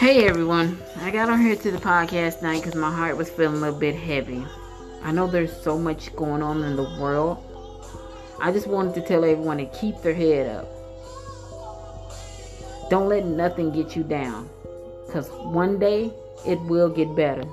Hey everyone, I got on here to the podcast tonight because my heart was feeling a little bit heavy. I know there's so much going on in the world. I just wanted to tell everyone to keep their head up. Don't let nothing get you down because one day it will get better.